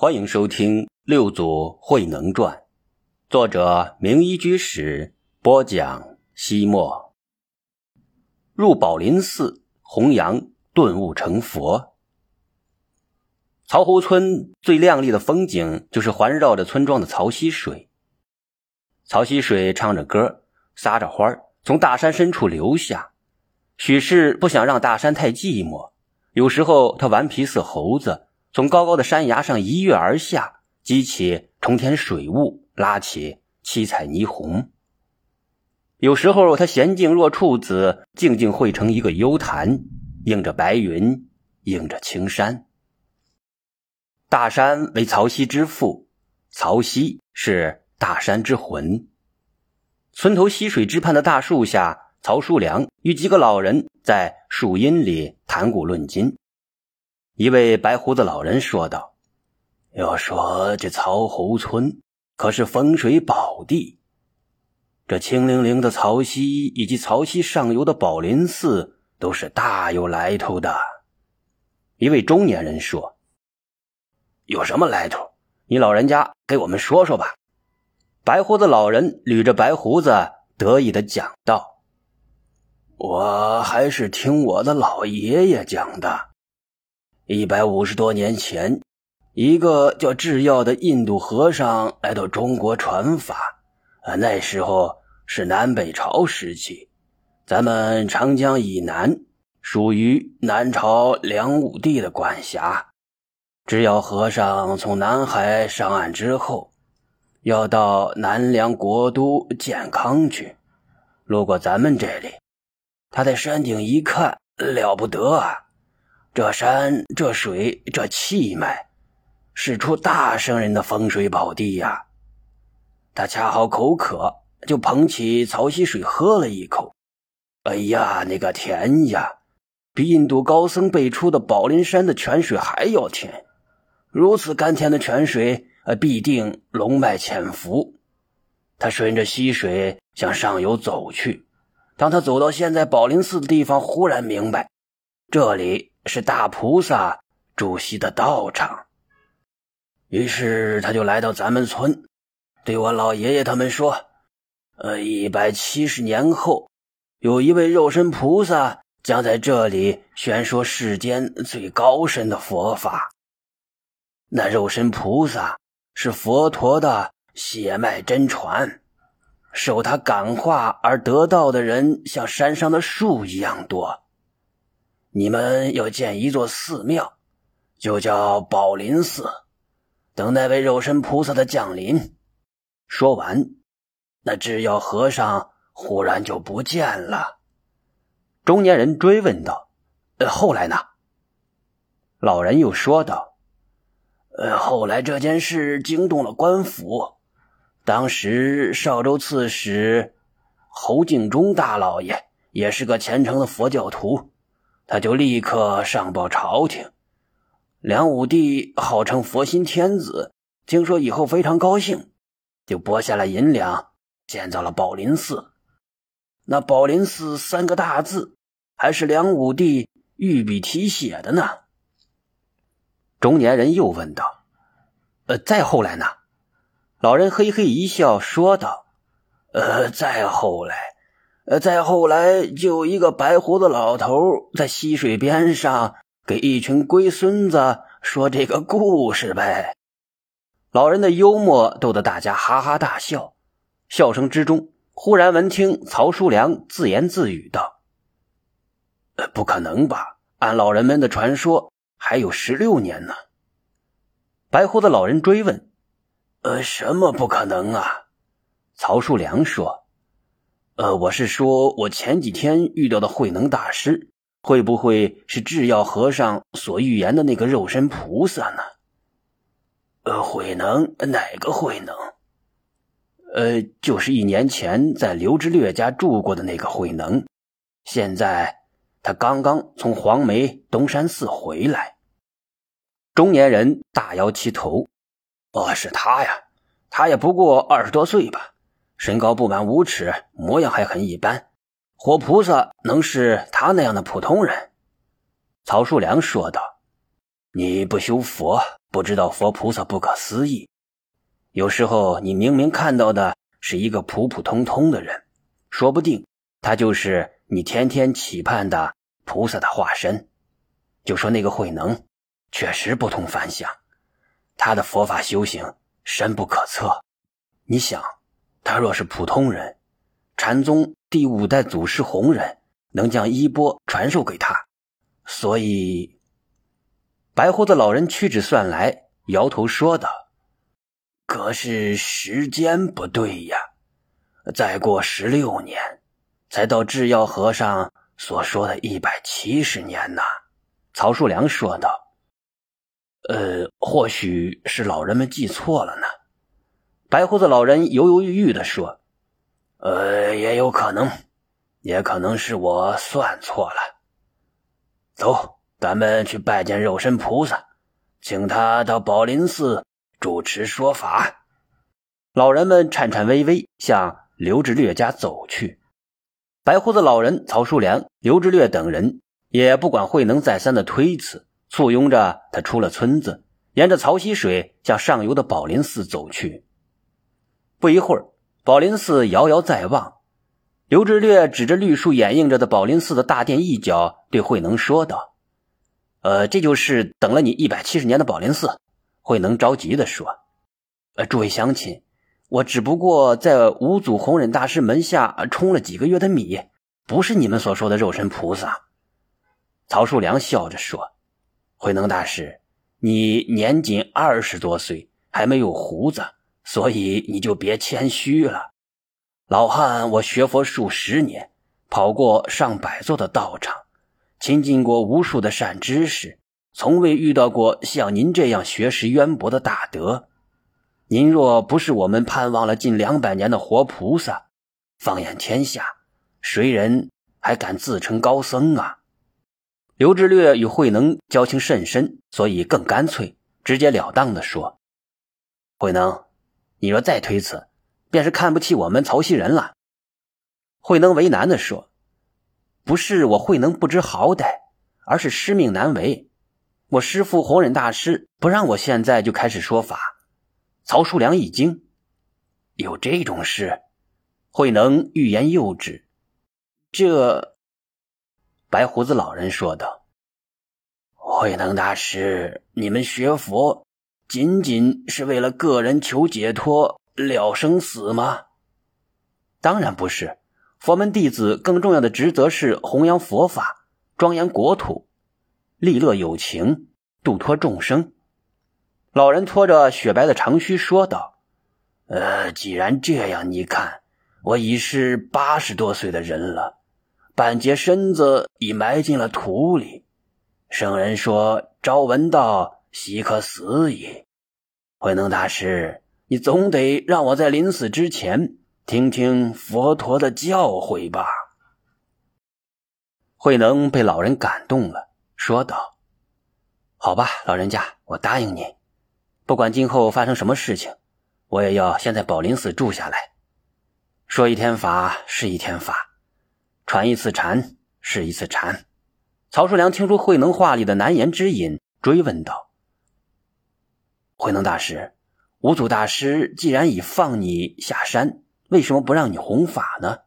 欢迎收听《六祖慧能传》，作者明一居士播讲。西莫入宝林寺弘扬顿悟成佛。曹侯村最亮丽的风景就是环绕着村庄的曹溪水。曹溪水唱着歌，撒着欢从大山深处流下。许是不想让大山太寂寞，有时候他顽皮似猴子。从高高的山崖上一跃而下，激起冲天水雾，拉起七彩霓虹。有时候他娴静若处子，静静汇成一个幽潭，映着白云，映着青山。大山为曹溪之父，曹溪是大山之魂。村头溪水之畔的大树下，曹叔良与几个老人在树荫里谈古论今。一位白胡子老人说道：“要说这曹侯村可是风水宝地，这清灵灵的曹溪以及曹溪上游的宝林寺都是大有来头的。”一位中年人说：“有什么来头？你老人家给我们说说吧。”白胡子老人捋着白胡子，得意的讲道：“我还是听我的老爷爷讲的。”一百五十多年前，一个叫智耀的印度和尚来到中国传法。啊，那时候是南北朝时期，咱们长江以南属于南朝梁武帝的管辖。智耀和尚从南海上岸之后，要到南梁国都建康去，路过咱们这里，他在山顶一看，了不得啊！这山、这水、这气脉，是出大圣人的风水宝地呀！他恰好口渴，就捧起曹溪水喝了一口。哎呀，那个甜呀，比印度高僧辈出的宝林山的泉水还要甜。如此甘甜的泉水，呃，必定龙脉潜伏。他顺着溪水向上游走去。当他走到现在宝林寺的地方，忽然明白，这里。是大菩萨主席的道场，于是他就来到咱们村，对我老爷爷他们说：“呃，一百七十年后，有一位肉身菩萨将在这里宣说世间最高深的佛法。那肉身菩萨是佛陀的血脉真传，受他感化而得道的人，像山上的树一样多。”你们要建一座寺庙，就叫宝林寺，等那位肉身菩萨的降临。说完，那制药和尚忽然就不见了。中年人追问道：“呃，后来呢？”老人又说道：“呃，后来这件事惊动了官府，当时邵州刺史侯敬忠大老爷也是个虔诚的佛教徒。”他就立刻上报朝廷，梁武帝号称佛心天子，听说以后非常高兴，就拨下了银两，建造了宝林寺。那宝林寺三个大字，还是梁武帝御笔题写的呢。中年人又问道：“呃，再后来呢？”老人嘿嘿一笑，说道：“呃，再后来。”呃，再后来，就一个白胡子老头在溪水边上给一群龟孙子说这个故事呗。老人的幽默逗得大家哈哈大笑，笑声之中，忽然闻听曹叔良自言自语道：“呃，不可能吧？按老人们的传说，还有十六年呢。”白胡子老人追问：“呃，什么不可能啊？”曹叔良说。呃，我是说，我前几天遇到的慧能大师，会不会是智药和尚所预言的那个肉身菩萨呢？呃，慧能哪个慧能？呃，就是一年前在刘知略家住过的那个慧能。现在他刚刚从黄梅东山寺回来。中年人大摇其头：“哦，是他呀，他也不过二十多岁吧。”身高不满五尺，模样还很一般。活菩萨能是他那样的普通人？曹树良说道：“你不修佛，不知道佛菩萨不可思议。有时候你明明看到的是一个普普通通的人，说不定他就是你天天期盼的菩萨的化身。就说那个慧能，确实不同凡响，他的佛法修行深不可测。你想，他若是普通人，禅宗第五代祖师弘忍能将衣钵传授给他，所以。白胡子老人屈指算来，摇头说道：“可是时间不对呀，再过十六年，才到智药和尚所说的一百七十年呢。”曹树良说道：“呃，或许是老人们记错了呢。”白胡子老人犹犹豫豫的说：“呃，也有可能，也可能是我算错了。走。”咱们去拜见肉身菩萨，请他到宝林寺主持说法。老人们颤颤巍巍向刘志略家走去。白胡子老人、曹叔良、刘志略等人也不管慧能再三的推辞，簇拥着他出了村子，沿着曹溪水向上游的宝林寺走去。不一会儿，宝林寺遥遥在望。刘志略指着绿树掩映着的宝林寺的大殿一角，对慧能说道。呃，这就是等了你一百七十年的宝林寺。慧能着急的说：“呃，诸位乡亲，我只不过在五祖弘忍大师门下充了几个月的米，不是你们所说的肉身菩萨。”曹树良笑着说：“慧能大师，你年仅二十多岁，还没有胡子，所以你就别谦虚了。老汉我学佛数十年，跑过上百座的道场。”亲近过无数的善知识，从未遇到过像您这样学识渊博的大德。您若不是我们盼望了近两百年的活菩萨，放眼天下，谁人还敢自称高僧啊？刘志略与慧能交情甚深，所以更干脆、直截了当地说：“慧能，你若再推辞，便是看不起我们曹溪人了。”慧能为难地说。不是我慧能不知好歹，而是师命难违。我师父弘忍大师不让我现在就开始说法。曹叔良一惊，有这种事？慧能欲言又止。这白胡子老人说道：“慧能大师，你们学佛仅仅是为了个人求解脱了生死吗？当然不是。”佛门弟子更重要的职责是弘扬佛法、庄严国土、利乐有情、度脱众生。老人拖着雪白的长须说道：“呃，既然这样，你看，我已是八十多岁的人了，半截身子已埋进了土里。圣人说：‘朝闻道，岂可死矣。’慧能大师，你总得让我在临死之前。”听听佛陀的教诲吧。慧能被老人感动了，说道：“好吧，老人家，我答应你。不管今后发生什么事情，我也要先在宝林寺住下来。说一天法是一天法，传一次禅是一次禅。”曹叔良听出慧能话里的难言之隐，追问道：“慧能大师，五祖大师既然已放你下山？”为什么不让你弘法呢？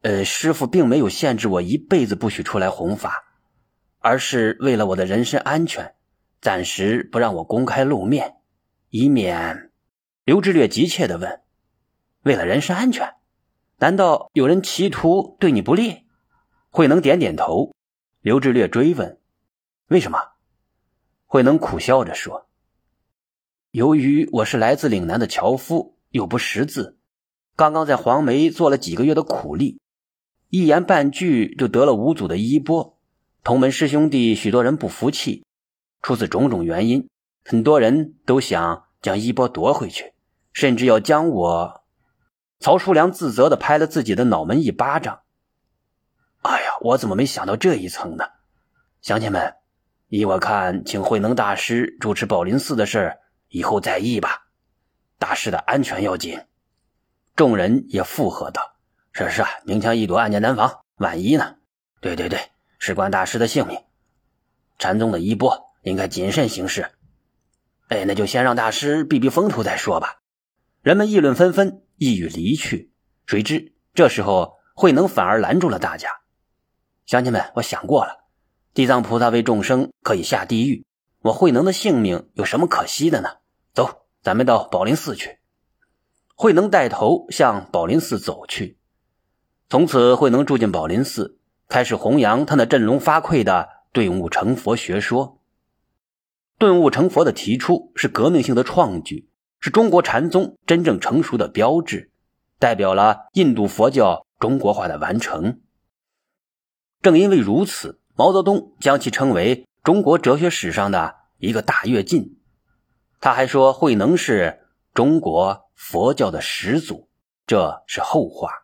呃，师傅并没有限制我一辈子不许出来弘法，而是为了我的人身安全，暂时不让我公开露面，以免……刘志略急切的问：“为了人身安全，难道有人企图对你不利？”慧能点点头。刘志略追问：“为什么？”慧能苦笑着说：“由于我是来自岭南的樵夫，又不识字。”刚刚在黄梅做了几个月的苦力，一言半句就得了五祖的衣钵。同门师兄弟许多人不服气，出自种种原因，很多人都想将衣钵夺回去，甚至要将我。曹叔良自责的拍了自己的脑门一巴掌。哎呀，我怎么没想到这一层呢？乡亲们，依我看，请慧能大师主持宝林寺的事以后再议吧。大师的安全要紧。众人也附和道：“是是啊，明枪易躲，暗箭难防，万一呢？对对对，事关大师的性命，禅宗的衣钵，应该谨慎行事。”哎，那就先让大师避避风头再说吧。人们议论纷纷，意欲离去。谁知这时候慧能反而拦住了大家。乡亲们，我想过了，地藏菩萨为众生可以下地狱，我慧能的性命有什么可惜的呢？咱们到宝林寺去。慧能带头向宝林寺走去。从此，慧能住进宝林寺，开始弘扬他那振聋发聩的顿悟成佛学说。顿悟成佛的提出是革命性的创举。是中国禅宗真正成熟的标志，代表了印度佛教中国化的完成。正因为如此，毛泽东将其称为中国哲学史上的一个大跃进。他还说，慧能是中国佛教的始祖，这是后话。